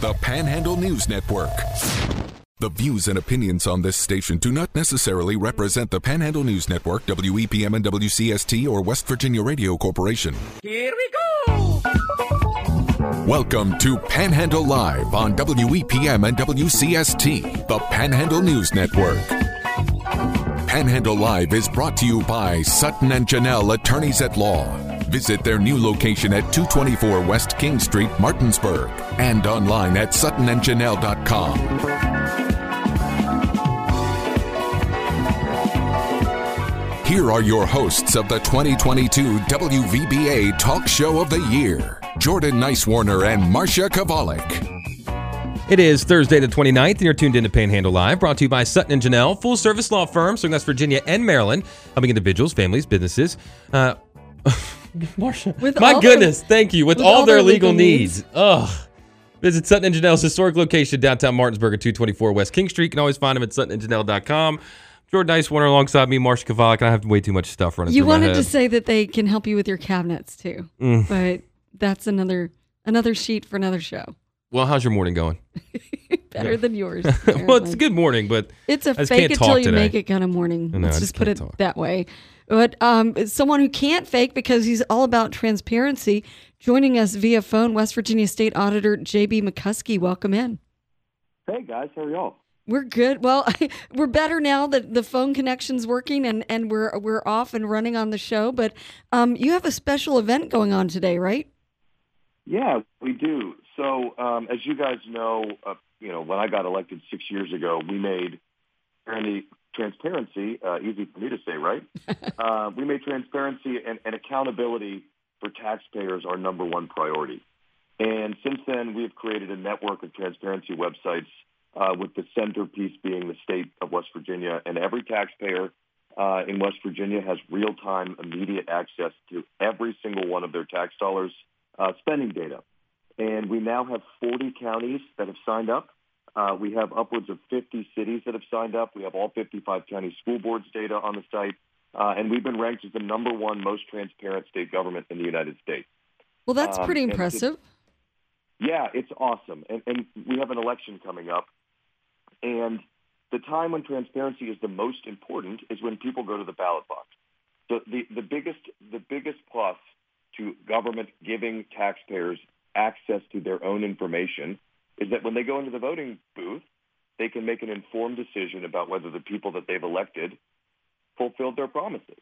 the Panhandle News Network. The views and opinions on this station do not necessarily represent the Panhandle News Network, WEPM and WCST, or West Virginia Radio Corporation. Here we go! Welcome to Panhandle Live on WEPM and WCST, the Panhandle News Network. Panhandle Live is brought to you by Sutton and Janelle Attorneys at Law. Visit their new location at 224 West King Street, Martinsburg, and online at suttonandjanelle.com. Here are your hosts of the 2022 WVBA Talk Show of the Year Jordan Nicewarner and Marsha Chwalik. It is Thursday the 29th, and you're tuned in to Panhandle Live, brought to you by Sutton and Janelle, full service law firm serving West Virginia and Maryland, helping individuals, families, businesses. Uh, With my all their- goodness, thank you. With, all, their, legal, needs. Ugh. Visit Sutton and Janelle's historic location, downtown Martinsburg at 224 West King Street. You can always find them at suttonandjanelle.com. Jordan Nicewarner alongside me, Marsha Chwalik, and I have way too much stuff running You wanted to say that they can help you with your cabinets too, Mm. but that's another another sheet for another show. well, how's your morning going? Better than yours. well, it's a good morning, but It's a fake can't it till you today. make it kind of morning. I Let's just just put it talk. that way. But um, someone who can't fake because he's all about transparency. Joining us via phone, West Virginia State Auditor J.B. McCuskey. Welcome in. Hey guys, how are y'all? We're good. Well, we're better now that the phone connection's working and, and we're we're off and running on the show. But um, you have a special event going on today, right? Yeah, we do. So, um, as you guys know, uh, you know, when I got elected six years ago, we made transparency uh, easy for me to say, right? uh, we made transparency and, and accountability for taxpayers our number one priority. And since then, we have created a network of transparency websites, uh, with the centerpiece being the state of West Virginia. And every taxpayer uh, in West Virginia has real-time, immediate access to every single one of their tax dollars uh, spending data. And we now have 40 counties that have signed up. Uh, we have upwards of 50 cities that have signed up. We have all 55 county school boards data on the site. Uh, and we've been ranked as the number one most transparent state government in the United States. Well, that's Um, pretty and impressive. Yeah, it's awesome. And, and we have an election coming up. And the time when transparency is the most important is when people go to the ballot box. So the, the biggest the biggest plus to government giving taxpayers access to their own information is that when they go into the voting booth, they can make an informed decision about whether the people that they've elected fulfilled their promises.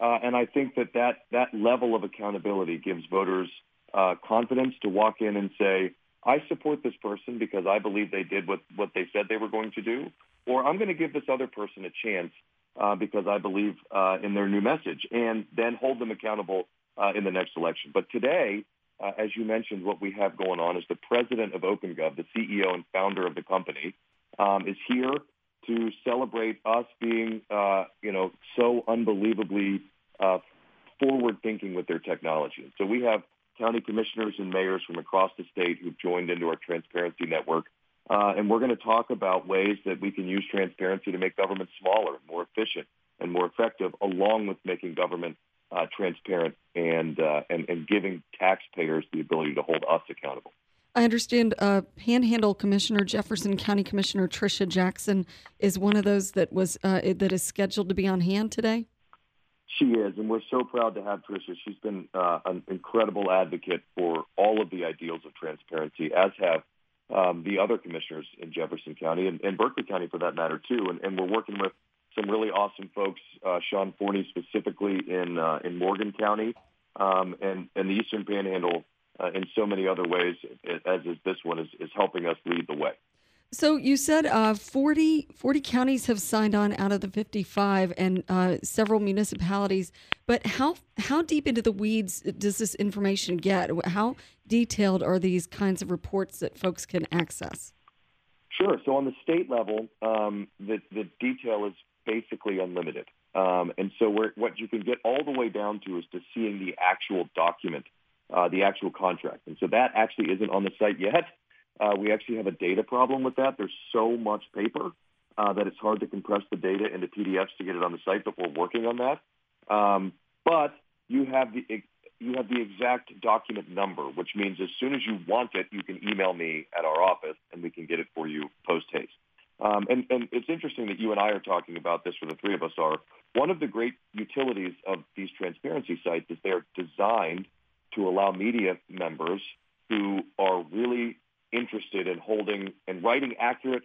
Uh, and I think that, that that level of accountability gives voters uh, confidence to walk in and say, I support this person because I believe they did what, what they said they were going to do, or I'm going to give this other person a chance uh, because I believe uh, in their new message, and then hold them accountable uh, in the next election. But today, uh, as you mentioned, what we have going on is the president of OpenGov, the CEO and founder of the company, um, is here to celebrate us being, uh, you know, so unbelievably uh, forward thinking with their technology. So we have county commissioners and mayors from across the state who've joined into our transparency network. Uh, and we're going to talk about ways that we can use transparency to make government smaller, more efficient, and more effective, along with making government uh, transparent and, uh, and and giving taxpayers the ability to hold us accountable. I understand uh, Panhandle Commissioner Jefferson County Commissioner Tricia Jackson is one of those that was uh, that is scheduled to be on hand today. She is, and we're so proud to have Tricia. She's been uh, an incredible advocate for all of the ideals of transparency, as have um, the other commissioners in Jefferson County and, and Berkeley County, for that matter, too. And, and we're working with some really awesome folks, uh, Sean Forney specifically in uh, in Morgan County, um, and and the Eastern Panhandle uh, in so many other ways, as is this one, is, is helping us lead the way. So you said uh, 40, 40 counties have signed on out of the 55 and uh, several municipalities. But how how deep into the weeds does this information get? How detailed are these kinds of reports that folks can access? Sure. So on the state level, um, the the detail is basically unlimited, um, and so what you can get all the way down to is to seeing the actual document, uh, the actual contract, and so that actually isn't on the site yet. Uh, we actually have a data problem with that. There's so much paper uh, that it's hard to compress the data into PDFs to get it on the site, but we're working on that. Um, but you have the you have the exact document number, which means as soon as you want it, you can email me at our office and we can get it for you post haste. Um, and, and it's interesting that you and I are talking about this, or the three of us are. One of the great utilities of these transparency sites is they're designed to allow media members who are really interested in holding and writing accurate,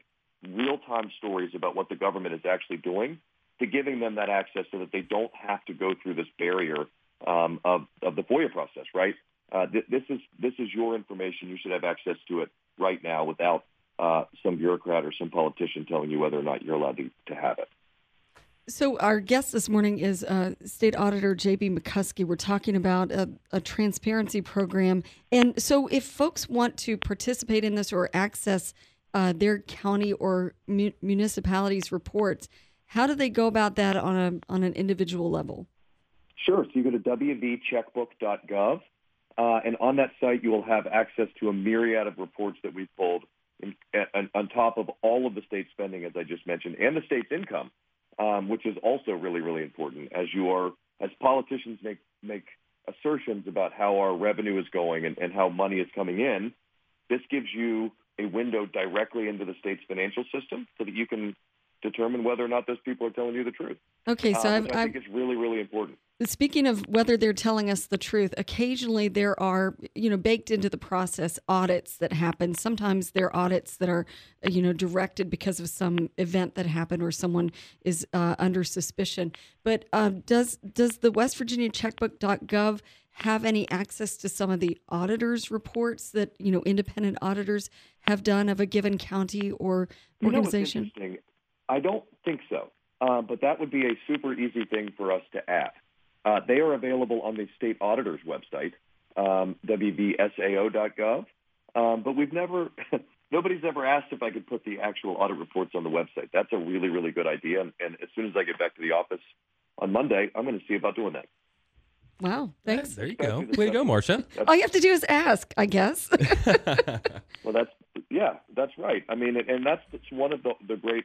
real-time stories about what the government is actually doing, to giving them that access so that they don't have to go through this barrier um, of, of the FOIA process, right? Uh, th- this is this is your information. You should have access to it right now without uh, some bureaucrat or some politician telling you whether or not you're allowed to, to have it. So our guest this morning is uh, State Auditor J.B. McCuskey. We're talking about a, a, transparency program, and so if folks want to participate in this or access uh, their county or mu- municipalities reports, how do they go about that on a on an individual level? Sure. So you go to wvcheckbook.gov, uh, and on that site you will have access to a myriad of reports that we've pulled in, in, on top of all of the state spending, as I just mentioned, and the state's income um, which is also really, really important as you are, as politicians make, make assertions about how our revenue is going and, and how money is coming in, this gives you a window directly into the state's financial system so that you can determine whether or not those people are telling you the truth. Okay, so uh, I've, I I've, think it's really, really important. Speaking of whether they're telling us the truth, occasionally there are, you know, baked into the process audits that happen. Sometimes they're audits that are, you know, directed because of some event that happened or someone is uh, under suspicion. But uh, does does the West Virginia Checkbook.gov have any access to some of the auditors' reports that you know independent auditors have done of a given county or organization? You know I don't think so, uh, but that would be a super easy thing for us to add. Uh, they are available on the state auditor's website, um, wvsao.gov. Um, but we've never, nobody's ever asked if I could put the actual audit reports on the website. That's a really, really good idea. And, and as soon as I get back to the office on Monday, I'm going to see about doing that. Wow, thanks. there you go. Way to go, Marsha. All you have to do is ask, I guess. well, that's yeah, that's right. I mean, and that's, that's one of the, the great.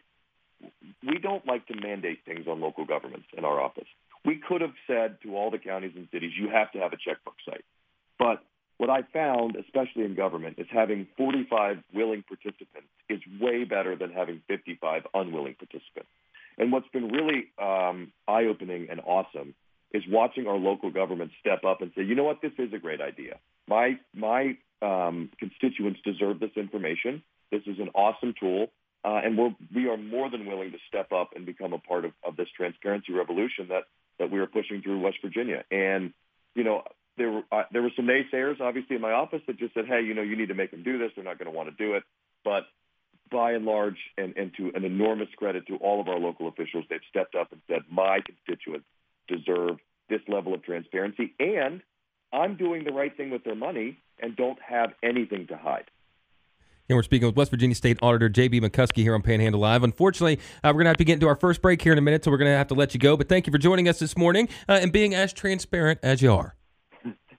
We don't like to mandate things on local governments in our office. We could have said to all the counties and cities, you have to have a checkbook site. But what I found, especially in government, is having 45 willing participants is way better than having 55 unwilling participants. And what's been really um, eye-opening and awesome is watching our local government step up and say, you know what, this is a great idea. My my um, constituents deserve this information. This is an awesome tool, uh, and we're we are more than willing to step up and become a part of, of this transparency revolution that that we were pushing through West Virginia. And, you know, there were, uh, there were some naysayers, obviously, in my office that just said, hey, you know, you need to make them do this. They're not going to want to do it. But by and large, and, and to an enormous credit to all of our local officials, they've stepped up and said, my constituents deserve this level of transparency, and I'm doing the right thing with their money and don't have anything to hide. And we're speaking with West Virginia State Auditor J.B. McCuskey here on Panhandle Live. Unfortunately, uh, we're going to have to get into our first break here in a minute, so we're going to have to let you go. But thank you for joining us this morning uh, and being as transparent as you are.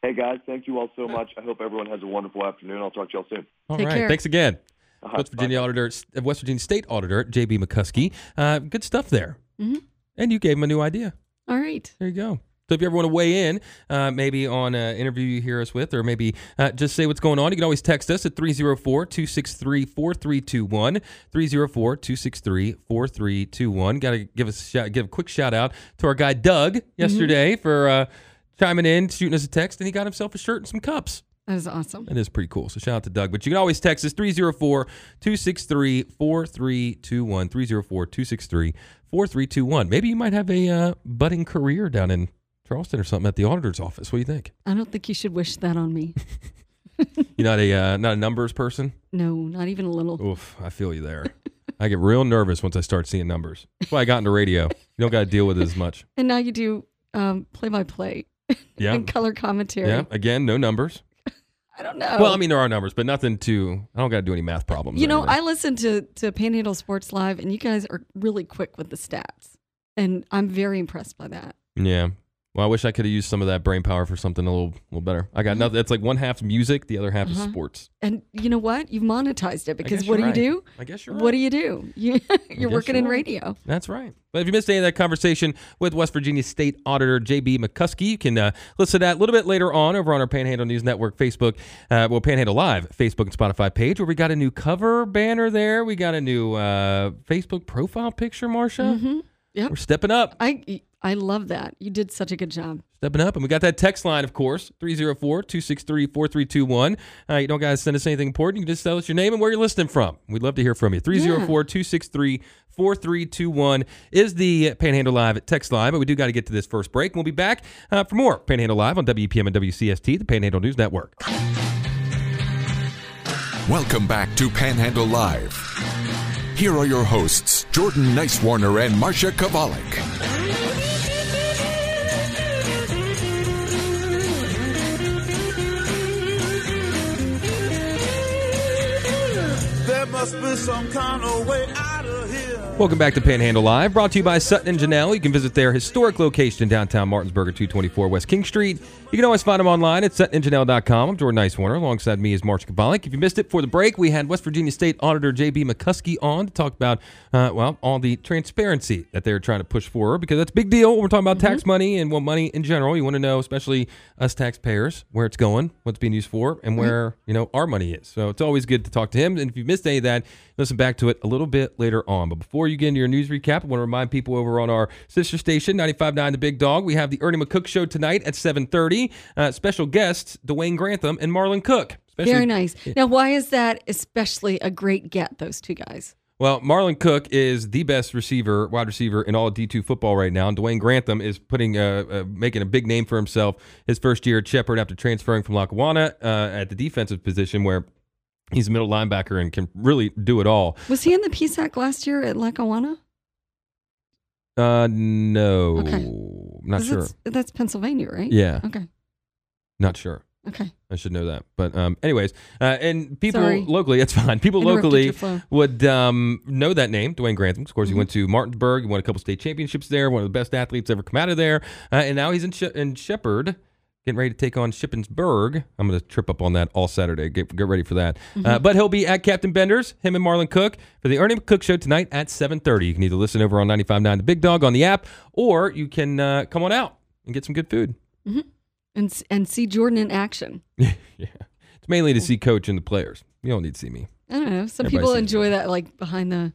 Hey, guys. Thank you all so much. I hope everyone has a wonderful afternoon. I'll talk to y'all soon. All Take right. care. Thanks again. Uh-huh. West Virginia Bye. Auditor, uh, West Virginia State Auditor J.B. McCuskey. Uh, good stuff there. Mhm. And you gave him a new idea. All right. There you go. So if you ever want to weigh in, uh, maybe on an interview you hear us with, or maybe uh, just say what's going on, you can always text us at 304-263-4321, 304-263-4321. Got to give us a shout, give a quick shout out to our guy Doug yesterday for uh, chiming in, shooting us a text, and he got himself a shirt and some cups. That is awesome. That is pretty cool. So shout out to Doug. But you can always text us 304 263 4321. 304 263 4321. Maybe you might have a uh, budding career down in Charleston or something at the auditor's office. What do you think? I don't think you should wish that on me. You're not a uh, not a numbers person. No, not even a little. Oof, I feel you there. I get real nervous once I start seeing numbers. That's why I got into radio. You don't got to deal with it as much. And now you do um, play-by-play Yeah, and color commentary. yeah. Again, no numbers. I don't know. Well, I mean there are numbers, but nothing to. I don't got to do any math problems. you know, anything. I listen to to Panhandle Sports Live, and you guys are really quick with the stats, and I'm very impressed by that. Yeah. Well, I wish I could have used some of that brain power for something a little, little better. I got nothing. It's like one half music, the other half is sports. And you know what? You've monetized it because guess what do you're you right. do? I guess you're What right. do you do? You, you're guess working you're in right. radio. That's right. But if you missed any of that conversation with West Virginia State Auditor J.B. McCuskey, you can uh, listen to that a little bit later on over on our Panhandle News Network Facebook, uh, well, Panhandle Live Facebook and Spotify page, where we got a new cover banner there. We got a new uh, Facebook profile picture, Marsha. Mm-hmm. Yep. We're stepping up. I I love that. You did such a good job. Stepping up. And we got that text line, of course, 304 263 4321. Uh, You don't guys send us anything important. You can just tell us your name and where you're listening from. We'd love to hear from you. 304 263 4321 is the Panhandle Live text line. But we do got to get to this first break. We'll be back uh, for more Panhandle Live on WPM and WCST, the Panhandle News Network. Welcome back to Panhandle Live. Here are your hosts, Jordan Nicewarner and Marsha Chwalik. There must be some kind of way out. Welcome back to Panhandle Live, brought to you by Sutton and Janelle. You can visit their historic location in downtown Martinsburg at 224 West King Street. You can always find them online at suttonandjanelle.com. I'm Jordan Nicewarner. Alongside me is Marsha Chwalik. If you missed it for the break, we had West Virginia State Auditor J.B. McCuskey on to talk about, uh, well, all the transparency that they're trying to push forward because that's a big deal. when We're talking about tax money and well, money in general. You want to know, especially us taxpayers, where it's going, what it's being used for, and where, you know, our money is. So it's always good to talk to him. And if you missed any of that, listen back to it a little bit later on. But before you get into your news recap, I want to remind people over on our sister station, 95.9 The Big Dog, we have the Ernie McCook Show tonight at 7.30. Uh, special guests, Dwayne Grantham and Marlon Cook. Especially, Very nice. Now, why is that especially a great get? Those two guys. Well, Marlon Cook is the best receiver, wide receiver in all of D2 football right now. And Dwayne Grantham is putting, uh, uh, making a big name for himself his first year at Shepherd after transferring from Lackawanna uh, at the defensive position where he's a middle linebacker and can really do it all. Was he in the PSAC last year at Lackawanna? Uh, no, Okay. I'm not sure. That's, that's Pennsylvania, right? Yeah, Okay. not sure. Okay. I should know that. But um, anyways, uh, and people Sorry. locally, it's fine. People locally would um, know that name, Dwayne Grantham. Of course, Mm-hmm. he went to Martinsburg. He won a couple state championships there. One of the best athletes ever come out of there. Uh, and now he's in, She- in Shepherd, getting ready to take on Shippensburg. I'm going to trip up on that all Saturday. Get, get ready for that. Mm-hmm. Uh, but he'll be at Captain Bender's, him and Marlon Cook, for the Ernie Cook Show tonight at 7.30. You can either listen over on 95.9 The Big Dog on the app, or you can uh, come on out and get some good food. And s- and see Jordan in action. yeah. It's mainly to see coach and the players. You don't need to see me. I don't know. Some Everybody people enjoy that, like behind the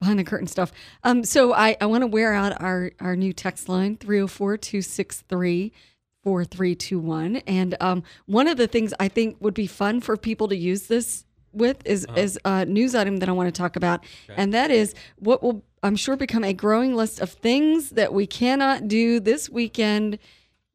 behind the curtain stuff. Um, so I, I want to wear out our our new text line 304-263 4321 and um, one of the things I think would be fun for people to use this with is is a news item that I want to talk about, and that is what will I'm sure become a growing list of things that we cannot do this weekend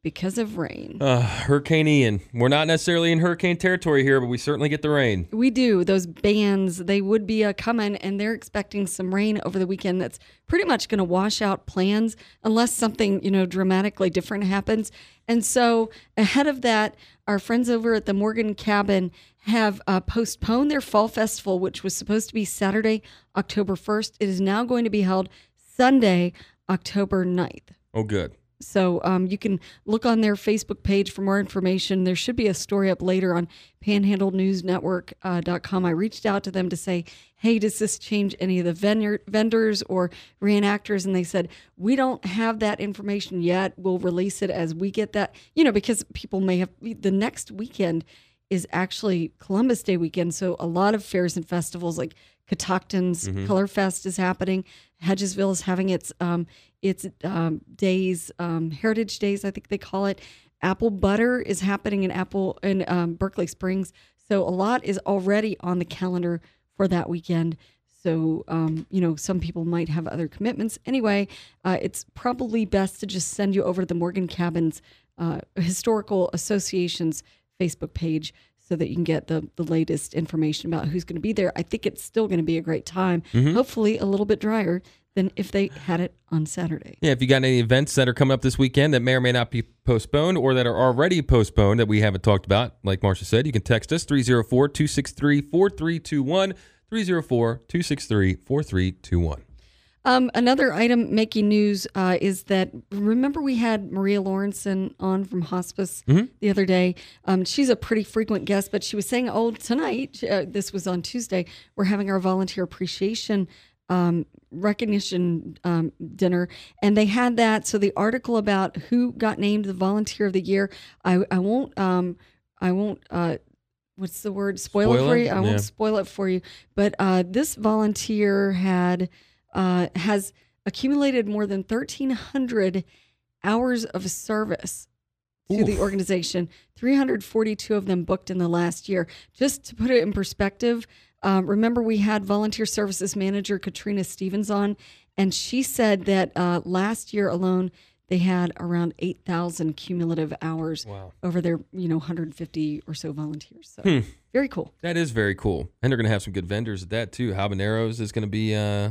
because of rain. Uh, Hurricane Ian. We're not necessarily in hurricane territory here, but we certainly get the rain. We do. Those bands, they would be uh, coming, and they're expecting some rain over the weekend that's pretty much going to wash out plans unless something, you know, dramatically different happens. And so, ahead of that, our friends over at the Morgan Cabin have uh, postponed their fall festival, which was supposed to be Saturday, October 1st. It is now going to be held Sunday, October 9th. Oh, good. So um, you can look on their Facebook page for more information. There should be a story up later on panhandlenewsnetwork.com. I reached out to them to say, hey, does this change any of the vendor, vendors or reenactors? And they said, we don't have that information yet. We'll release it as we get that, you know, because people may have the next weekend is actually Columbus Day weekend. So a lot of fairs and festivals like Catoctin's Color Fest is happening. Hedgesville is having its um, its um, days, um, Heritage Days, I think they call it. Apple Butter is happening in Apple in um, Berkeley Springs. So a lot is already on the calendar for that weekend. So um, you know, some people might have other commitments. Anyway, uh, it's probably best to just send you over to the Morgan Cabins uh, Historical Association's Facebook page so that you can get the, the latest information about who's going to be there. I think it's still going to be a great time. Mm-hmm. Hopefully, a little bit drier than if they had it on Saturday. Yeah, if you got any events that are coming up this weekend that may or may not be postponed or that are already postponed that we haven't talked about, like Marsha said, you can text us 304 263 4321. 304 263 4321. Um, another item making news uh, is that remember we had Maria Lawrenson on from hospice the other day. Um, she's a pretty frequent guest, but she was saying, "Oh, tonight uh, this was on Tuesday. We're having our volunteer appreciation." Um, recognition um, dinner, and they had that. So the article about who got named the volunteer of the year, I, I won't, um, I won't. Uh, what's the word? Spoil, Spoil it for you. I Yeah. won't spoil it for you. But uh, this volunteer had uh, has accumulated more than thirteen hundred hours of service to the organization. Three hundred forty-two of them booked in the last year. Just to put it in perspective, um, remember we had volunteer services manager Katrina Stevens on, and she said that uh, last year alone they had around eight thousand cumulative hours Wow. over their you know 150 or so volunteers. So Hmm. very cool. That is very cool. And they're going to have some good vendors at that too. Habaneros is going to be uh,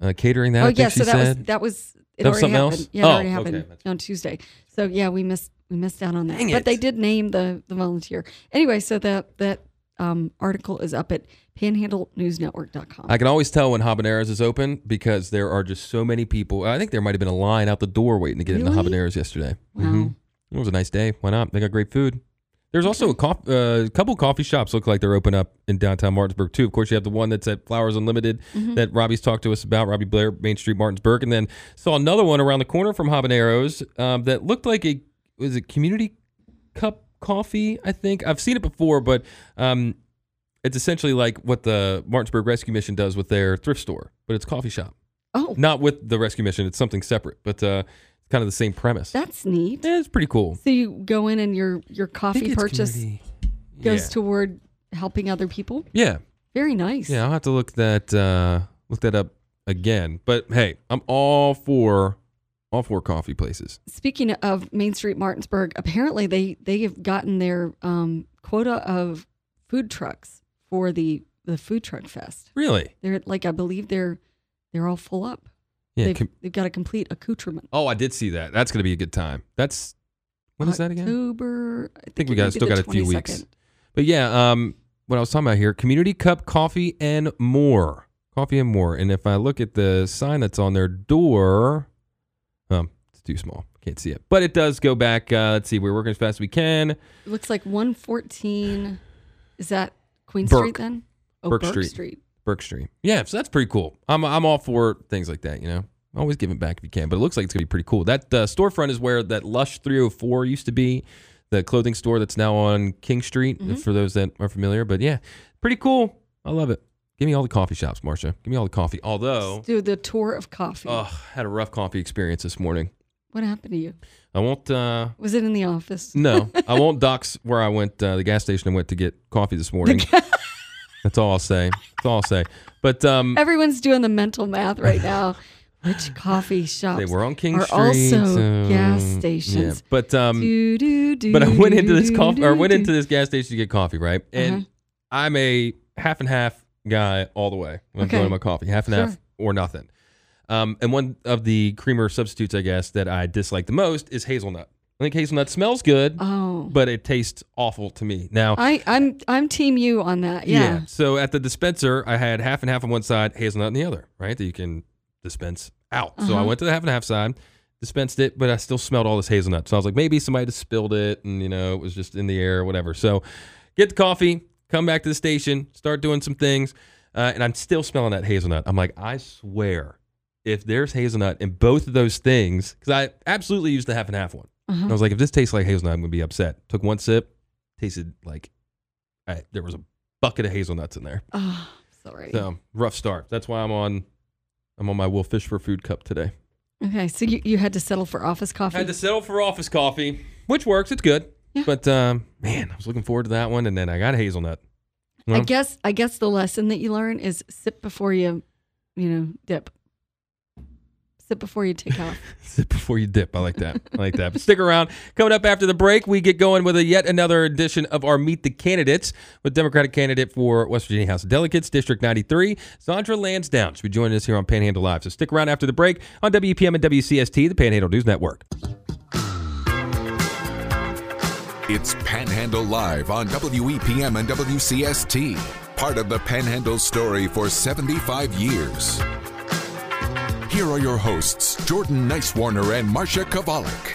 uh, catering that. Oh yeah, so that said. was that was it That was already something happened. else? Yeah, it Oh, already happened That's- on Tuesday. So yeah, we missed we missed out on that. Dang but they did name the the volunteer. Anyway, so that that um, article is up at panhandlenewsnetwork.com. I can always tell when Habaneros is open because there are just so many people. I think there might have been a line out the door waiting to get into Really? Habaneros yesterday. Wow. Mhm. It was a nice day. Why not? They got great food. There's also a cof- uh, couple coffee shops look like they're open up in downtown Martinsburg too. Of course, you have the one that's at Flowers Unlimited Mm-hmm. that Robbie's talked to us about. Robbie Blair, Main Street, Martinsburg, and then saw another one around the corner from Habaneros um, that looked like a was it Community Cup coffee. I think I've seen it before, but um, it's essentially like what the Martinsburg Rescue Mission does with their thrift store, but it's a coffee shop, oh, not with the Rescue Mission. It's something separate, but uh, kind of the same premise. that's neat. yeah, it's pretty cool. So you go in and your your coffee purchase community- goes yeah. toward helping other people. yeah, Very nice. yeah. I'll have to look that uh, look that up again. But hey, I'm all for all for coffee places. Speaking of Main Street Martinsburg, apparently they they have gotten their um, quota of food trucks for the the food truck fest. Really? They're like I believe they're they're all full up. Yeah. they've, com- they've got a complete accoutrement. oh, I did see that. That's going to be a good time. That's when is that again? October. I think we got still got a few weeks. But yeah, um, what I was talking about here, community cup coffee and more, coffee and more. And if I look at the sign that's on their door, um, it's too small, can't see it. But it does go back. Uh, let's see, we're working as fast as we can. It looks like 114. Is that Queen Burke. Street then? Oh, Burke Burke, Street. Street. Burke Street. Yeah, so that's pretty cool. I'm I'm all for things like that. You know, always give it back if you can. But it looks like it's gonna be pretty cool. That uh, storefront is where that Lush 304 used to be, the clothing store that's now on King Street. For those that are familiar, but yeah, pretty cool. I love it. Give me all the coffee shops, Marcia. Give me all the coffee. Although, Do the tour of coffee. oh, had a rough coffee experience this morning. what happened to you? I won't. uh Was it in the office? No, I won't dox where I went. Uh, the gas station I went to get coffee this morning. That's all I'll say. That's all I'll say. But um, Everyone's doing the mental math right now. Which coffee shops They were on King are Street. also so- gas yeah. stations? But um, Do, do, do, but I went into this coffee or went into this gas station to get coffee, right? And Uh-huh. I'm a half and half guy all the way when I'm Okay. going to my coffee, half and half or nothing. Um, and one of the creamer substitutes, I guess, that I dislike the most is hazelnut. I think hazelnut smells good, Oh, but it tastes awful to me. Now, I, I'm I'm team you on that. Yeah. So at the dispenser, I had half and half on one side, hazelnut on the other, right? That you can dispense out. So I Uh-huh. went to the half and half side, dispensed it, but I still smelled all this hazelnut. So I was like, maybe somebody just spilled it and, you know, it was just in the air or whatever. So get the coffee, come back to the station, start doing some things. Uh, and I'm still smelling that hazelnut. I'm like, I swear, if there's hazelnut in both of those things, because I absolutely used the half and half one. Uh-huh. And I was like, if this tastes like hazelnut, I'm going to be upset. Took one sip, tasted like I, there was a bucket of hazelnuts in there. Oh, sorry. So rough start. That's why I'm on. I'm on my Will Fish for Food cup today. Okay, so you, you had to settle for office coffee. I had to settle for office coffee, which works. It's good. Yeah. But um, man, I was looking forward to that one, and then I got a hazelnut. I guess I guess the lesson that you learn is sip before you, you know, dip. Sip before you take off. Sip before you dip. I like that. I like that. But stick around. Coming up after the break, we get going with a yet another edition of our Meet the Candidates with Democratic candidate for West Virginia House of Delegates, District 93, Zondria Lansdowne. She'll be joining us here on Panhandle Live. So stick around after the break on WPM and WCST, the Panhandle News Network. It's Panhandle Live on WEPM and WCST, part of the Panhandle story for 75 years. Here are your hosts, Jordan Nicewarner and Marsha Chwalik.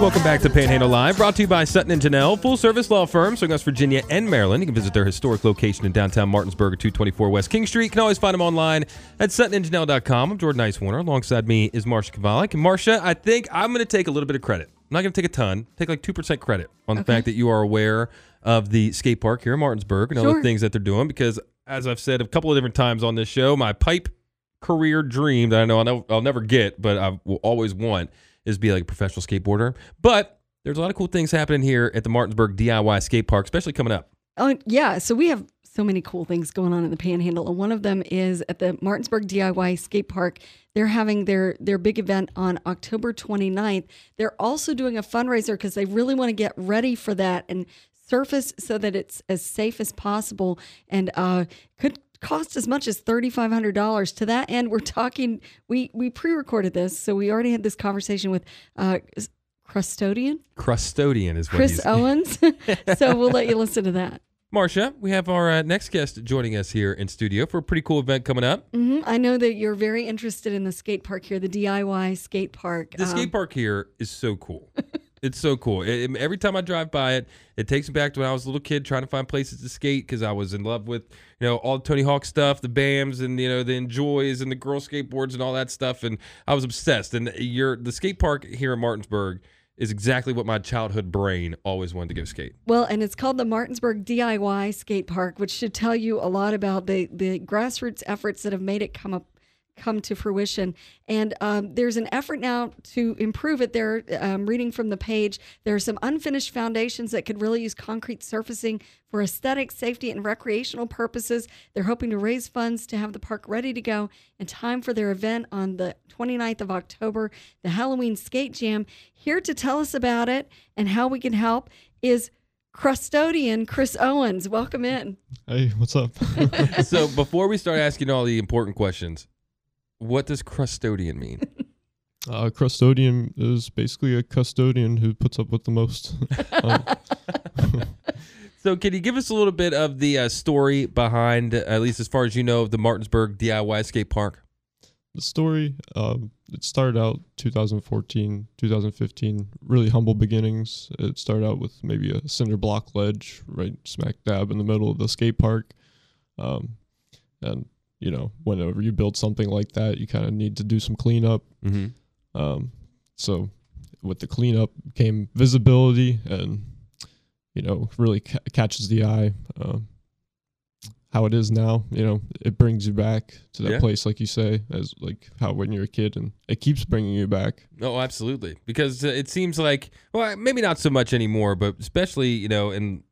Welcome back to Panhandle Live, brought to you by Sutton and Janelle, full service law firm serving West Virginia and Maryland. You can visit their historic location in downtown Martinsburg at 224 West King Street. You can always find them online at suttonandjanelle.com. I'm Jordan Nicewarner. Alongside me is Marsha Chwalik. And Marsha, I think I'm going to take a little bit of credit. I'm not going to take a ton, take like 2% credit on the Okay. fact that you are aware of the skate park here in Martinsburg and all the things that they're doing because, as I've said a couple of different times on this show, my pipe career dream that I know I'll never, I'll never get, but I will always want is be like a professional skateboarder. But there's a lot of cool things happening here at the Martinsburg DIY skate park, especially coming up. Oh, yeah. So we have so many cool things going on in the Panhandle, and one of them is at the Martinsburg DIY Skate Park. They're having their their big event on October 29th. They're also doing a fundraiser because they really want to get ready for that and surface so that it's as safe as possible, and uh, could cost as much as $3500 to that end we're talking we we pre-recorded this so we already had this conversation with uh custodian Crustodian is what chris he's. owens so we'll let you listen to that Marsha, we have our uh, next guest joining us here in studio for a pretty cool event coming up. hmm I know that you're very interested in the skate park here, the DIY skate park. The Um, skate park here is so cool. it's so cool. It- it- every time I drive by it, it takes me back to when I was a little kid trying to find places to skate because I was in love with you know all the Tony Hawk stuff, the Bams, and you know the Enjois and the girl skateboards and all that stuff, and I was obsessed. And your the skate park here in Martinsburg is exactly what my childhood brain always wanted to go skate. Well, and it's called the Martinsburg DIY Skate Park, which should tell you a lot about the the grassroots efforts that have made it come up come to fruition. And um, there's an effort now to improve it. There, um, reading from the page, there are some unfinished foundations that could really use concrete surfacing for aesthetic, safety, and recreational purposes. They're hoping to raise funds to have the park ready to go in time for their event on the 29th of October, the Halloween Skate Jam. Here to tell us about it and how we can help is Crustodian Chris Owens. Welcome in. Hey, what's up? so before we start asking all the important questions, what does custodian mean? uh, custodian is basically a custodian who puts up with the most. um, So, can you give us a little bit of the uh, story behind, at least as far as you know, of the Martinsburg DIY skate park? the story, um, it started out 2014, 2015, really humble beginnings. It started out with maybe a cinder block ledge right smack dab in the middle of the skate park. Um, and, you know, whenever you build something like that, you kind of need to do some cleanup. Mm-hmm. Um, so with the cleanup came visibility and, you know, really ca- catches the eye. Um, how it is now, you know, it brings you back to that Yeah. place, like you say, as like how when you're a kid, and it keeps bringing you back. Oh, absolutely. Because uh, it seems like, well, maybe not so much anymore, but especially you know in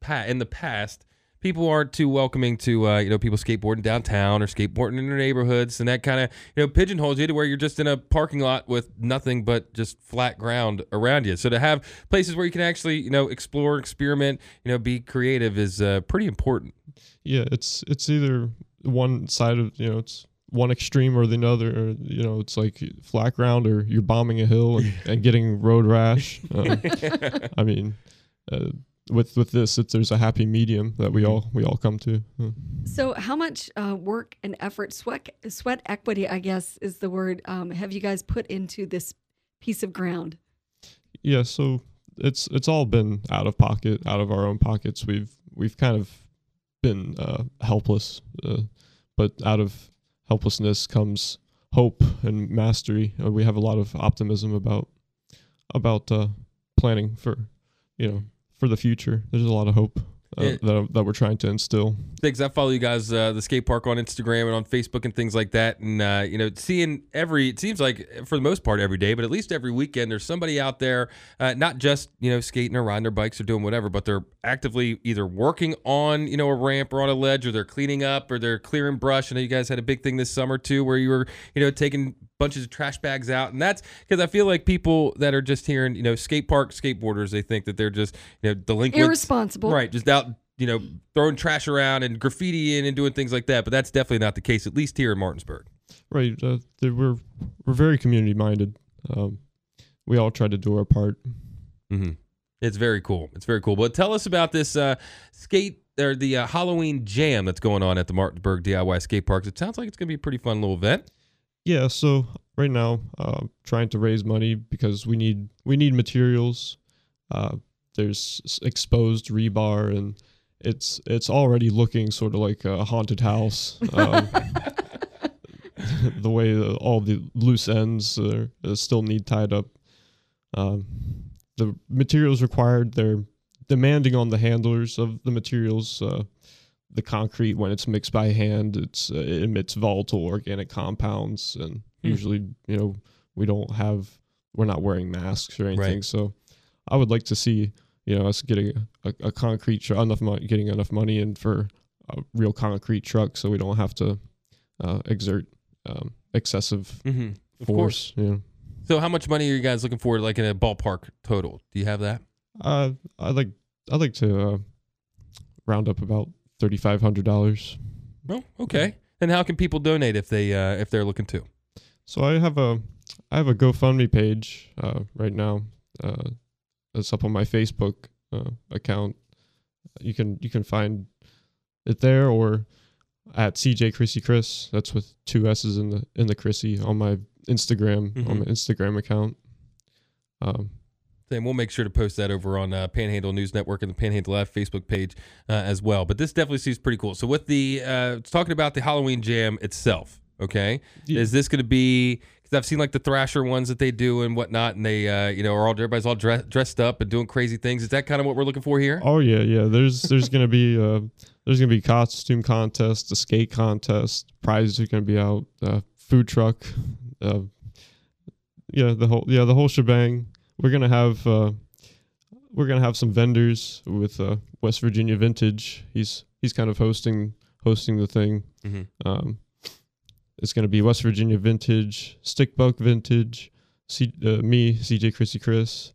pa- in the past, people aren't too welcoming to uh, you know people skateboarding downtown or skateboarding in their neighborhoods, and that kind of you know pigeonholes you to where you're just in a parking lot with nothing but just flat ground around you. So to have places where you can actually you know explore, experiment, you know, be creative is uh, pretty important. Yeah, it's it's either one side of you know it's one extreme or the other. Or, you know, it's like flat ground or you're bombing a hill and, and getting road rash. Um, I mean, uh, with with this, it's there's a happy medium that we all we all come to. Uh, So, how much uh, work and effort, sweat, sweat equity, I guess is the word, um, have you guys put into this piece of ground? Yeah, so it's it's all been out of pocket, out of our own pockets. We've we've kind of been uh, helpless, uh, but out of helplessness comes hope and mastery. Uh, we have a lot of optimism about about uh, planning for you know for the future. There's a lot of hope uh, Yeah. that that we're trying to instill. Thanks. I follow you guys, uh, the skate park on Instagram and on Facebook and things like that. And, uh, you know, seeing every, it seems like for the most part every day, but at least every weekend, there's somebody out there, uh, not just, you know, skating or riding their bikes or doing whatever, but they're actively either working on, you know, a ramp or on a ledge or they're cleaning up or they're clearing brush. I know you guys had a big thing this summer too, where you were, you know, taking bunches of trash bags out. And that's because I feel like people that are just hearing, you know, skate park skateboarders, they think that they're just, you know, delinquents. Irresponsible. Right. Just out, you know, throwing trash around and graffiti in and doing things like that. But that's definitely not the case, at least here in Martinsburg. Right. Uh, we're we're very community minded. Um, we all try to do our part. Mm-hmm. It's very cool. It's very cool. But tell us about this uh, skate or the uh, Halloween jam that's going on at the Martinsburg DIY skate parks. It sounds like it's going to be a pretty fun little event. Yeah, so right now, uh, trying to raise money because we need we need materials. Uh, there's exposed rebar, and it's it's already looking sort of like a haunted house. Um, the way all the loose ends are, uh, still need tied up. Um, the materials required they're demanding on the handlers of the materials. Uh, the concrete when it's mixed by hand, it's uh, it emits volatile organic compounds, and Hmm. usually you know we don't have we're not wearing masks or anything. Right. So I would like to see you know us getting a, a concrete tr- enough money, getting enough money in for a real concrete truck, so we don't have to uh, exert um, excessive Mm-hmm. Of course. force. Know. So, how much money are you guys looking for, like in a ballpark total? Do you have that? Uh, I like I like to uh, round up about thirty five hundred dollars. Oh, okay. And how can people donate if they uh, if they're looking to? So I have a I have a GoFundMe page uh, right now. Uh, it's up on my Facebook uh, account. You can you can find it there or at CJ Chrissy Chris. That's with two S's in the in the Chrissy on my Instagram on Mhm. my Instagram account. Um, And we'll make sure to post that over on uh, Panhandle News Network and the Panhandle Live Facebook page uh, as well. But this definitely seems pretty cool. So, with the uh, talking about the Halloween Jam itself, okay, Yeah. is this going to be? Because I've seen like the Thrasher ones that they do and whatnot, and they, uh, you know, are all everybody's all dress, dressed up and doing crazy things. Is that kind of what we're looking for here? Oh yeah, yeah. There's there's gonna be uh there's gonna be costume contest, a skate contest, prizes are gonna be out, uh, food truck, uh, yeah, the whole yeah the whole shebang. We're gonna have uh, we're gonna have some vendors with uh, West Virginia Vintage. He's he's kind of hosting hosting the thing. Mhm. Um, it's gonna be West Virginia Vintage, Stickbuck Vintage, C- uh, me, CJ Chrissy Chris.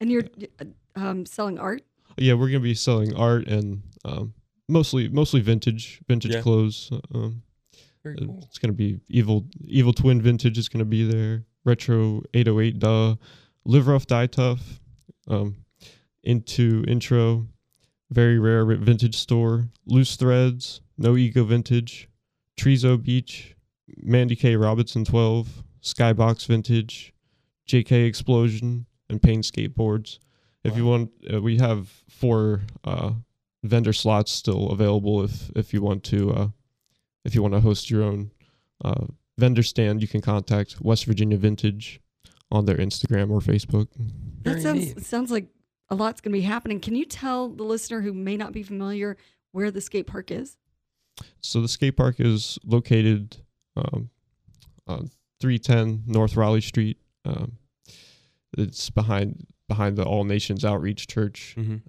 And you're uh, um, selling art? Yeah, we're gonna be selling art and um, mostly mostly vintage vintage Yeah. clothes. Um, Very cool. It's gonna be evil evil twin vintage is gonna be there. Retro 808 duh, live rough die tough. Um, into intro, very rare vintage store. Loose threads, no ego vintage. Trezo Beach, Mandy K Robinson 12, Skybox vintage, JK Explosion, and Pain skateboards. If you want, uh, we have four uh, vendor slots still available. If if you want to, uh, if you want to host your own uh, vendor stand, you can contact West Virginia Vintage on their Instagram or Facebook. That sounds sounds like a lot's going to be happening. Can you tell the listener who may not be familiar where the skate park is? So the skate park is located um, on 310 North Raleigh Street. Um, it's behind behind the All Nations Outreach Church. Mhm.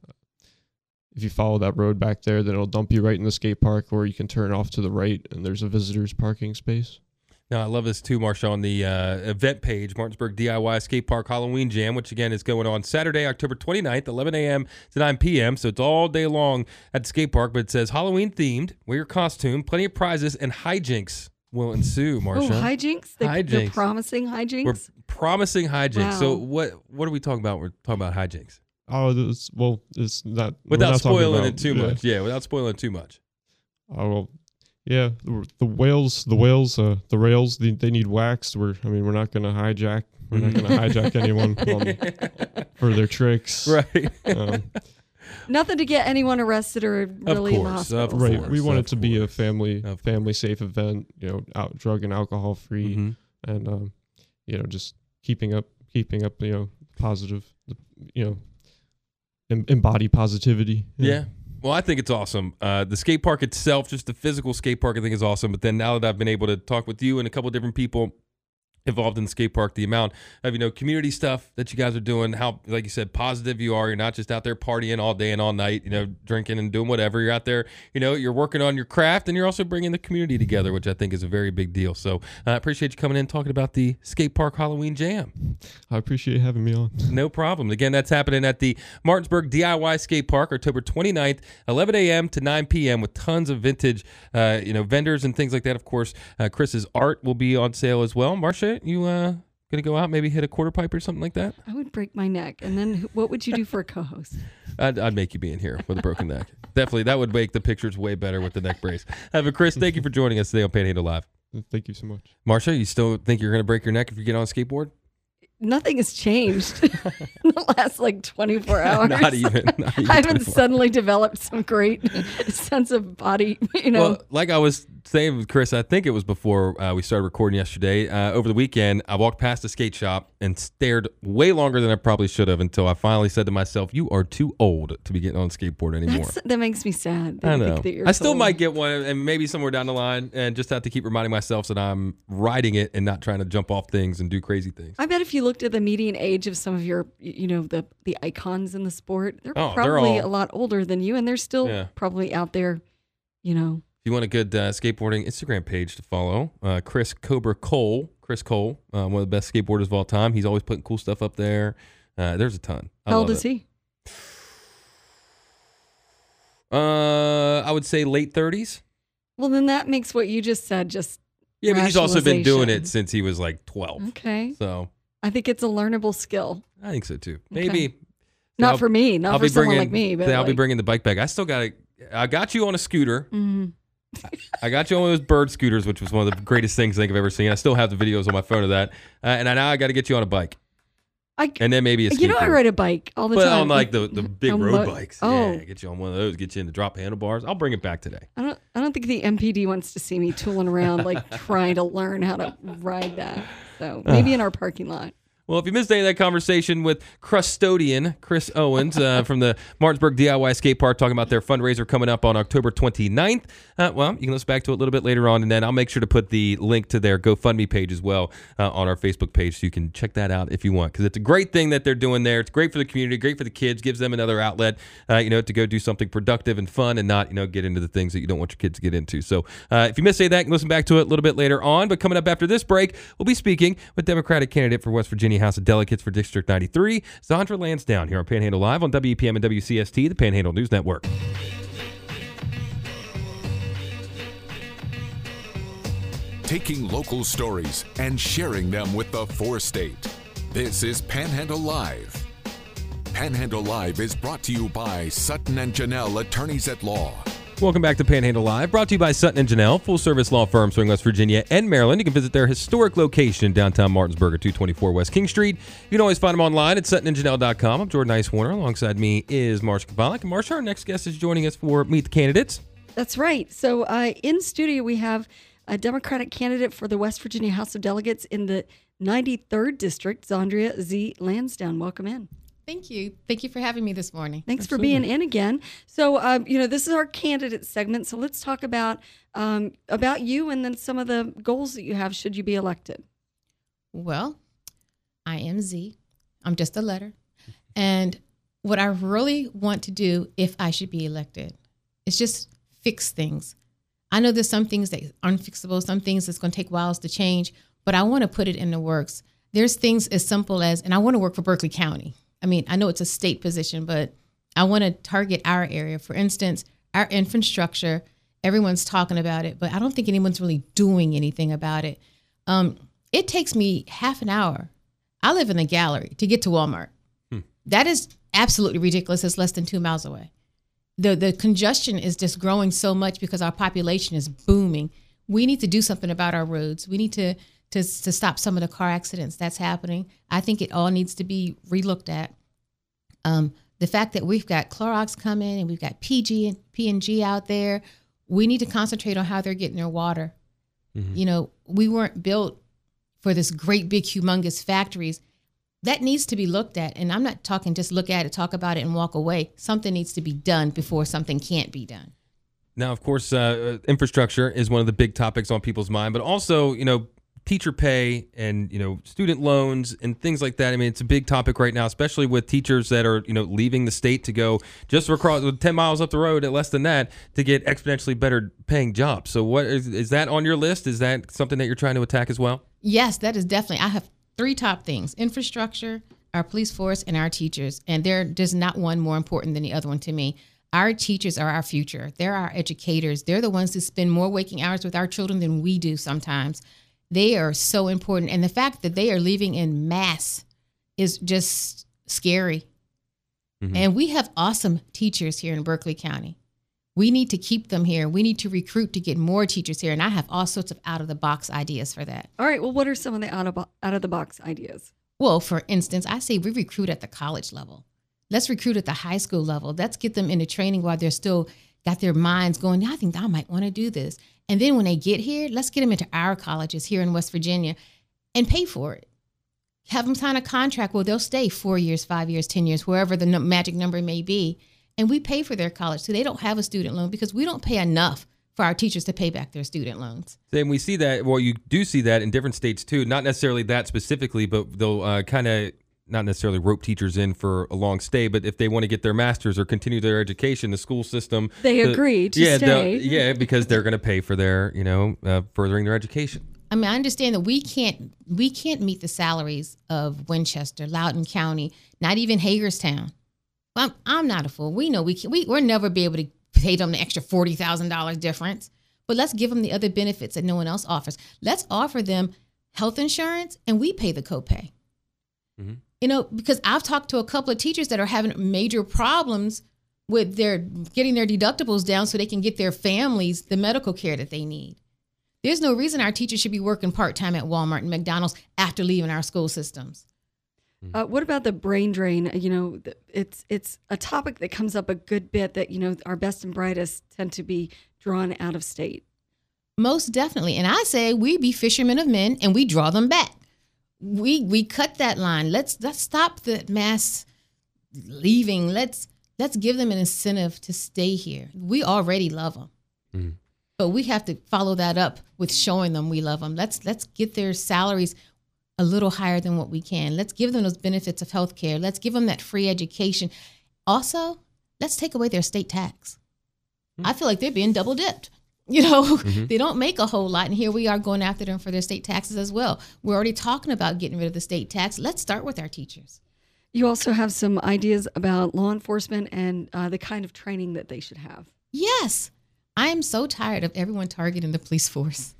If you follow that road back there, then it'll dump you right in the skate park, or you can turn off to the right, and there's a visitors parking space. Now, I love this too, Marsha, on the uh, event page, Martinsburg DIY Skate Park Halloween Jam, which again is going on Saturday, October 29th, 11 a.m. to 9 p.m. So it's all day long at the skate park, but it says Halloween themed, wear your costume, plenty of prizes, and hijinks will ensue, Marsha. Oh, hijinks? They, They're promising hijinks? We're promising hijinks. So what what are we talking about? We're talking about hijinks. Oh, this, well, it's not we're Without not spoiling about- it too yeah. much. Yeah, without spoiling it too much. Oh well, yeah. The, the whales, the whales, uh, the rails, they, they need waxed. We're, I mean, we're not gonna hijack. We're not gonna hijack anyone on, for their tricks. Right. Um, Nothing to get anyone arrested or really in the course, hospital. right. course, we want of it to be a family, of family safe event. You know, out drug and alcohol free, Mhm. and um, you know, just keeping up, keeping up. You know, positive. You know, em- embody positivity. Yeah. Well, I think it's awesome. Uh, the skate park itself, just the physical skate park, I think is awesome. But then now that I've been able to talk with you and a couple different people involved in the skate park, the amount of you know community stuff that you guys are doing, how like you said, positive you are. You're not just out there partying all day and all night, you know, drinking and doing whatever. You're out there, you know, you're working on your craft and you're also bringing the community together, which I think is a very big deal. So I appreciate you coming in talking about the skate park Halloween Jam. I appreciate having me on. No problem. Again, that's happening at the Martinsburg DIY Skate Park, October 29th, 11 a.m. to 9 p.m. with tons of vintage, uh, you know, vendors and things like that. Of course, uh, Chris's art will be on sale as well. Marsha, you uh, Gonna go out, maybe hit a quarter pipe or something like that. I would break my neck, and then what would you do for a co-host? I'd, I'd make you be in here with a broken neck. Definitely, that would make the pictures way better with the neck brace. Have a Chris. Thank you for joining us today on Panhandle Live. Thank you so much. Marsha, you still think you're gonna break your neck if you get on a skateboard? Nothing has changed in the last like 24 hours. Not even. Not even I haven't suddenly developed some great sense of body, you know. Well, like I was saying with Chris, I think it was before uh, we started recording yesterday. Uh, over the weekend, I walked past a skate shop and stared way longer than I probably should have until I finally said to myself, "You are too old to be getting on a skateboard anymore." That's, that makes me sad. I know. think that you're I still so- might get one, and maybe somewhere down the line, and just have to keep reminding myself that I'm riding it and not trying to jump off things and do crazy things. I bet if you looked at the median age of some of your, you know, the the icons in the sport, they're Oh, they're probably all- a lot older than you, and they're still Yeah. probably out there, you know. If you want a good uh, skateboarding Instagram page to follow, uh, Chris Cobra Cole, Chris Cole, uh, one of the best skateboarders of all time. He's always putting cool stuff up there. Uh, there's a ton. I How old is it. he? Uh, I would say late 30s. Well, then that makes what you just said just Yeah, but he's also been doing it since he was like 12. okay. So I think it's a learnable skill. I think so too. Maybe. Not I'll- for me, not I'll for someone bringing, like me, but I'll be bringing the bike back. I still got. I got you on a scooter. Mhm. I got you on one of those bird scooters, which was one of the greatest things I think I've ever seen. I still have the videos on my phone of that. Uh, and now I got to get you on a bike, I, and then maybe a skateboard. you know, I ride a bike all the time. but time. on like the, the big On road mo- bikes. Oh, Yeah, get you on one of those. Get you in the drop handlebars. I'll bring it back today. I don't. I don't think the MPD wants to see me tooling around like trying to learn how to ride that. So maybe in our parking lot. Well, if you missed any of that conversation with custodian Chris Owens uh, from the Martinsburg DIY Skate Park talking about their fundraiser coming up on October 29th, uh, well, you can listen back to it a little bit later on, and then I'll make sure to put the link to their GoFundMe page as well uh, on our Facebook page so you can check that out if you want because it's a great thing that they're doing there. It's great for the community, great for the kids, gives them another outlet, uh, you know, to go do something productive and fun and not, you know, get into the things that you don't want your kids to get into. So uh, if you missed any of that, you can listen back to it a little bit later on. But coming up after this break, we'll be speaking with Democratic candidate for West Virginia House of Delegates for District 93, Zondria Lansdowne, here on Panhandle Live on WEPM and WCST, the Panhandle News Network. Taking local stories and sharing them with the four state. This is Panhandle Live. Panhandle Live is brought to you by Sutton and Janelle Attorneys at Law. Welcome back to Panhandle Live, brought to you by Sutton and Janelle, full service law firm serving West Virginia and Maryland. You can visit their historic location in downtown Martinsburg at 224 West King Street. You can always find them online at suttonandjanelle.com. I'm Jordan Nicewarner. Alongside me is Marsha Chwalik. And Marsha, our next guest is joining us for Meet the Candidates. That's right. So uh, in studio we have a Democratic candidate for the West Virginia House of Delegates in the 93rd District, Zondria Z. Lansdowne. Welcome in. Thank you. Thank you for having me this morning. Thanks for being in again. So, um, you know, this is our candidate segment. So let's talk about um, about you and then some of the goals that you have should you be elected. Well, I am Z. I'm just a letter. And what I really want to do if I should be elected is just fix things. I know there's some things that aren't fixable, some things that's going to take whiles to change, but I want to put it in the works. There's things as simple as, and I want to work for Berkeley County. I mean, I know it's a state position, but I want to target our area. For instance, our infrastructure, everyone's talking about it, but I don't think anyone's really doing anything about it. Um, it takes me half an hour. I live in the gallery to get to Walmart. That is absolutely ridiculous. It's less than two miles away. The the congestion is just growing so much because our population is booming. We need to do something about our roads. We need to to to stop some of the car accidents that's happening. I think it all needs to be relooked at. Um, the fact that we've got Clorox coming and we've got PG and P and G out there, we need to concentrate on how they're getting their water. You know, we weren't built for this great big humongous factories. That needs to be looked at. And I'm not talking just look at it, talk about it, and walk away. Something needs to be done before something can't be done. Now, of course, uh, infrastructure is one of the big topics on people's mind, but also, you know, teacher pay and you know student loans and things like that. I mean, it's a big topic right now, especially with teachers that are you know leaving the state to go just across ten miles up the road at less than that to get exponentially better paying jobs. So, what is is that on your list? Is that something that you're trying to attack as well? Yes, that is definitely. I have three top things infrastructure, our police force, and our teachers. And there, there's not one more important than the other one to me. Our teachers are our future. They're our educators. They're the ones who spend more waking hours with our children than we do sometimes. They are so important. And the fact that they are leaving in mass is just scary. Mhm. And we have awesome teachers here in Berkeley County. We need to keep them here. We need to recruit to get more teachers here. And I have all sorts of out of the box ideas for that. All right. Well, what are some of the out of out of the box ideas? Well, for instance, I say we recruit at the college level. Let's recruit at the high school level. Let's get them into training while they're still got their minds going. I think I might want to do this. And then when they get here, let's get them into our colleges here in West Virginia and pay for it. Have them sign a contract where they'll stay four years, five years, 10 years, wherever the num- magic number may be. And we pay for their college. So they don't have a student loan because we don't pay enough for our teachers to pay back their student loans. And we see that. Well, you do see that in different states too. Not necessarily that specifically, but they'll uh, kind of not necessarily rope teachers in for a long stay. But if they want to get their masters or continue their education, the school system They the- agree to yeah, stay. Yeah, because they're going to pay for their you know uh, furthering their education. I mean, I understand that we can't we can't meet the salaries of Winchester, Loudoun County, not even Hagerstown. Well, I'm, I'm not a fool. We know we can, we we'll never be able to pay them the extra forty thousand dollars difference. But let's give them the other benefits that no one else offers. Let's offer them health insurance, and we pay the copay. Mhm. You know, because I've talked to a couple of teachers that are having major problems with their getting their deductibles down so they can get their families the medical care that they need. There's no reason our teachers should be working part time at Walmart and McDonald's after leaving our school systems. Uh, what about the brain drain? You know, it's it's a topic that comes up a good bit. That you know, our best and brightest tend to be drawn out of state. Most definitely. And I say we be fishermen of men and we draw them back. We we cut that line. Let's let's stop the mass leaving. Let's let's give them an incentive to stay here. We already love them. Mhm. But we have to follow that up with showing them we love them. Let's let's get their salaries a little higher than what we can. Let's give them those benefits of health care. Let's give them that free education. Also, let's take away their state tax. I feel like they're being double dipped. You know, they don't make a whole lot. And here we are going after them for their state taxes as well. We're already talking about getting rid of the state tax. Let's start with our teachers. You also have some ideas about law enforcement and uh, the kind of training that they should have. Yes, I am so tired of everyone targeting the police force.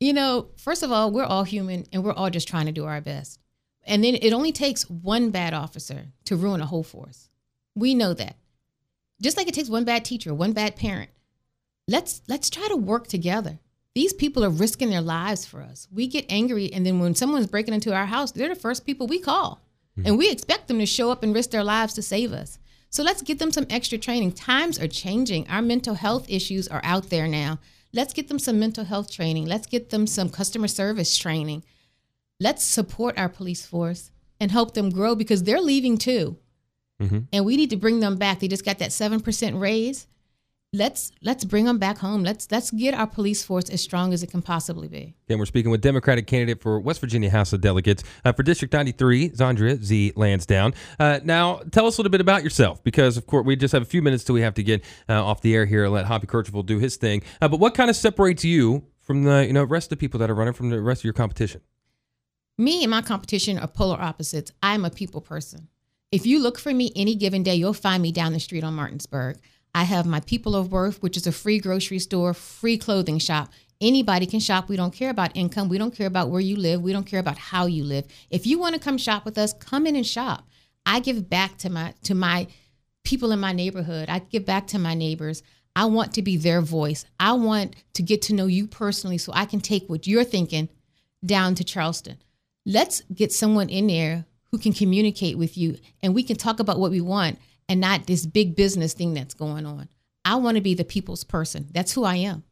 You know, first of all, we're all human and we're all just trying to do our best. And then it only takes one bad officer to ruin a whole force. We know that. Just like it takes one bad teacher, one bad parent. Let's let's try to work together. These people are risking their lives for us. We get angry and then when someone's breaking into our house, they're the first people we call. Hmm. And we expect them to show up and risk their lives to save us. So let's give them some extra training. Times are changing. Our mental health issues are out there now. Let's get them some mental health training. Let's get them some customer service training. Let's support our police force and help them grow because they're leaving too. Mhm. And we need to bring them back. They just got that 7% raise. Let's let's bring them back home. Let's let's get our police force as strong as it can possibly be. Again, we're speaking with Democratic candidate for West Virginia House of Delegates uh, for District 93, Zondria Z. Lansdowne. Uh, now, tell us a little bit about yourself, because of course we just have a few minutes till we have to get uh, off the air here and let Hoppy Kercheval do his thing. Uh, but what kind of separates you from the you know rest of the people that are running from the rest of your competition? Me and my competition are polar opposites. I'm a people person. If you look for me any given day, you'll find me down the street on Martinsburg. I have my People of Worth, which is a free grocery store, free clothing shop. Anybody can shop. We don't care about income. We don't care about where you live. We don't care about how you live. If you want to come shop with us, come in and shop. I give back to my to my people in my neighborhood. I give back to my neighbors. I want to be their voice. I want to get to know you personally so I can take what you're thinking down to Charleston. Let's get someone in there who can communicate with you and we can talk about what we want and not this big business thing that's going on. I want to be the people's person. That's who I am.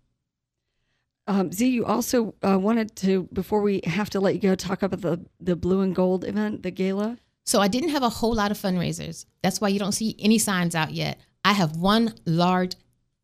Um, Z, you also uh, wanted to, before we have to let you go, talk about the, the blue and gold event, the gala. So I didn't have a whole lot of fundraisers. That's why you don't see any signs out yet. I have one large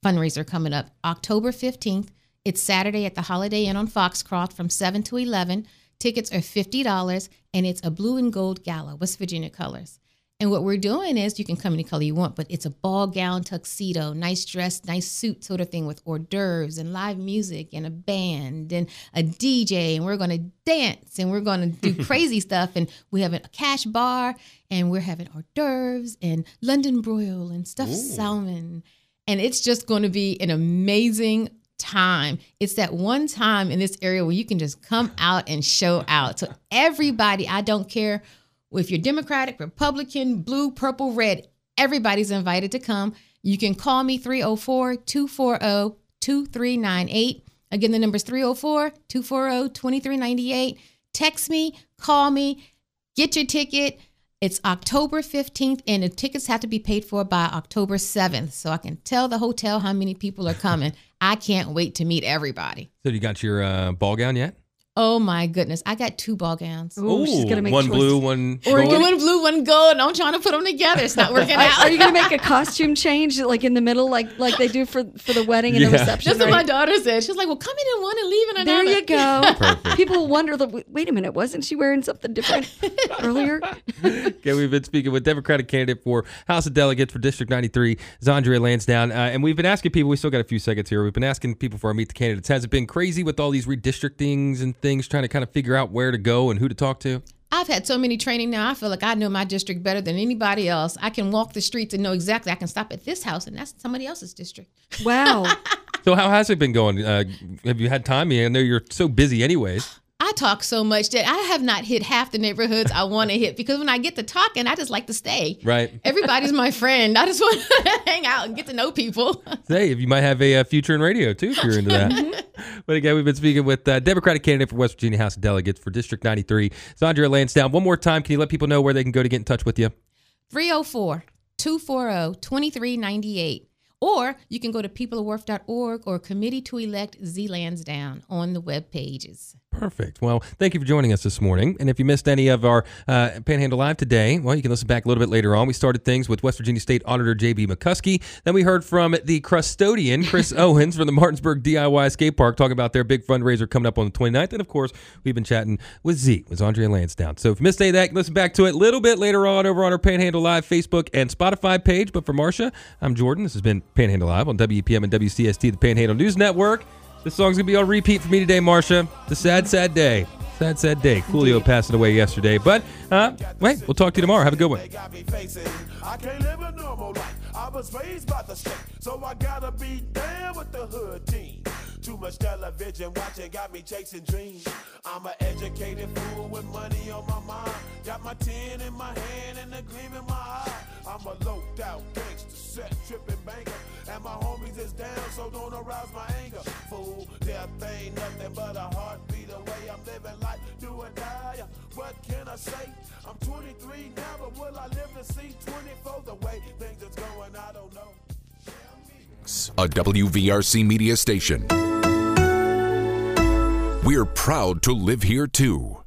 fundraiser coming up October 15th. It's Saturday at the Holiday Inn on Foxcroft from 7 to 11. Tickets are $50 and it's a blue and gold gala, West Virginia colors. And what we're doing is you can come any color you want, but it's a ball gown tuxedo, nice dress, nice suit sort of thing with hors d'oeuvres and live music and a band and a DJ. And we're going to dance and we're going to do crazy stuff. And we have a cash bar and we're having hors d'oeuvres and London broil and stuffed salmon. And it's just going to be an amazing time. It's that one time in this area where you can just come out and show out. So everybody, I don't care if you're Democratic, Republican, blue, purple, red, everybody's invited to come. You can call me 304 240 2398. Again, the number is 304 240 2398. Text me, call me, get your ticket. It's October 15th, and the tickets have to be paid for by October 7th. So I can tell the hotel how many people are coming. I can't wait to meet everybody. So you got your uh, ball gown yet? Oh my goodness. I got two ball gowns. Ooh, she's gonna make one choices. blue, one Or gold. one blue, one gold. I'm trying to put them together. It's not working out. are you going to make a costume change like in the middle, like like they do for for the wedding and Yeah. the reception? That's what my daughter said. She's like, well, come in in one and leave in another." There you go. Perfect. People wonder, like, wait a minute, wasn't she wearing something different earlier? Okay, we've been speaking with Democratic candidate for House of Delegates for District 93, Zondria Lansdowne. Uh, and we've been asking people, we still got a few seconds here. We've been asking people for our Meet the Candidates. Has it been crazy with all these redistrictings and things, trying to kind of figure out where to go and who to talk to? I've had so many training now. I feel like I know my district better than anybody else. I can walk the streets and know exactly. I can stop at this house, and that's somebody else's district. Wow. So, how has it been going? Uh, have you had time? I know you're so busy, anyways. I talk so much that I have not hit half the neighborhoods I want to hit because when I get to talking, I just like to stay. Right. Everybody's my friend. I just want to hang out and get to know people. Hey, if you might have a, uh future in radio too, if you're into that. but again, we've been speaking with uh, Democratic candidate for West Virginia House of Delegates for District 93, Zondria Lansdowne. One more time, can you let people know where they can go to get in touch with you? 304 240 2398. Or you can go to peopleofworth.org or committee to elect Z Lansdowne on the web pages. Perfect. Well, thank you for joining us this morning. And if you missed any of our uh, Panhandle Live today, well, you can listen back a little bit later on. We started things with West Virginia State Auditor J.B. McCuskey. Then we heard from the custodian, Chris Owens, from the Martinsburg DIY Skate Park, talking about their big fundraiser coming up on the 29th. And of course, we've been chatting with Z, with Andrea Lansdowne. So if you missed any of that, listen back to it a little bit later on over on our Panhandle Live Facebook and Spotify page. But for Marsha, I'm Jordan. This has been Panhandle Live on WEPM and WCST, the Panhandle News Network. This song's gonna be on repeat for me today, Marsha. It's a sad, sad day. Sad, sad day. Coolio passed away yesterday. But uh, wait, we'll talk to you tomorrow. Have a good one. I can't live a normal life. I was raised by the state, so I gotta be down with the hood team. Too much television watching got me chasing dreams. I'm an educated fool with money on my mind. Got my tin in my hand and gleam in my eye. I'm a loped out gangster, set tripping banker. And my homies is down, so don't arouse my anger. Fool, death ain't nothing but a heartbeat away. I'm living life, do or die. What can I say? I'm 23 now, but will I live to see 24? The way things going, I don't know. a WVRC media station. We're proud to live here too.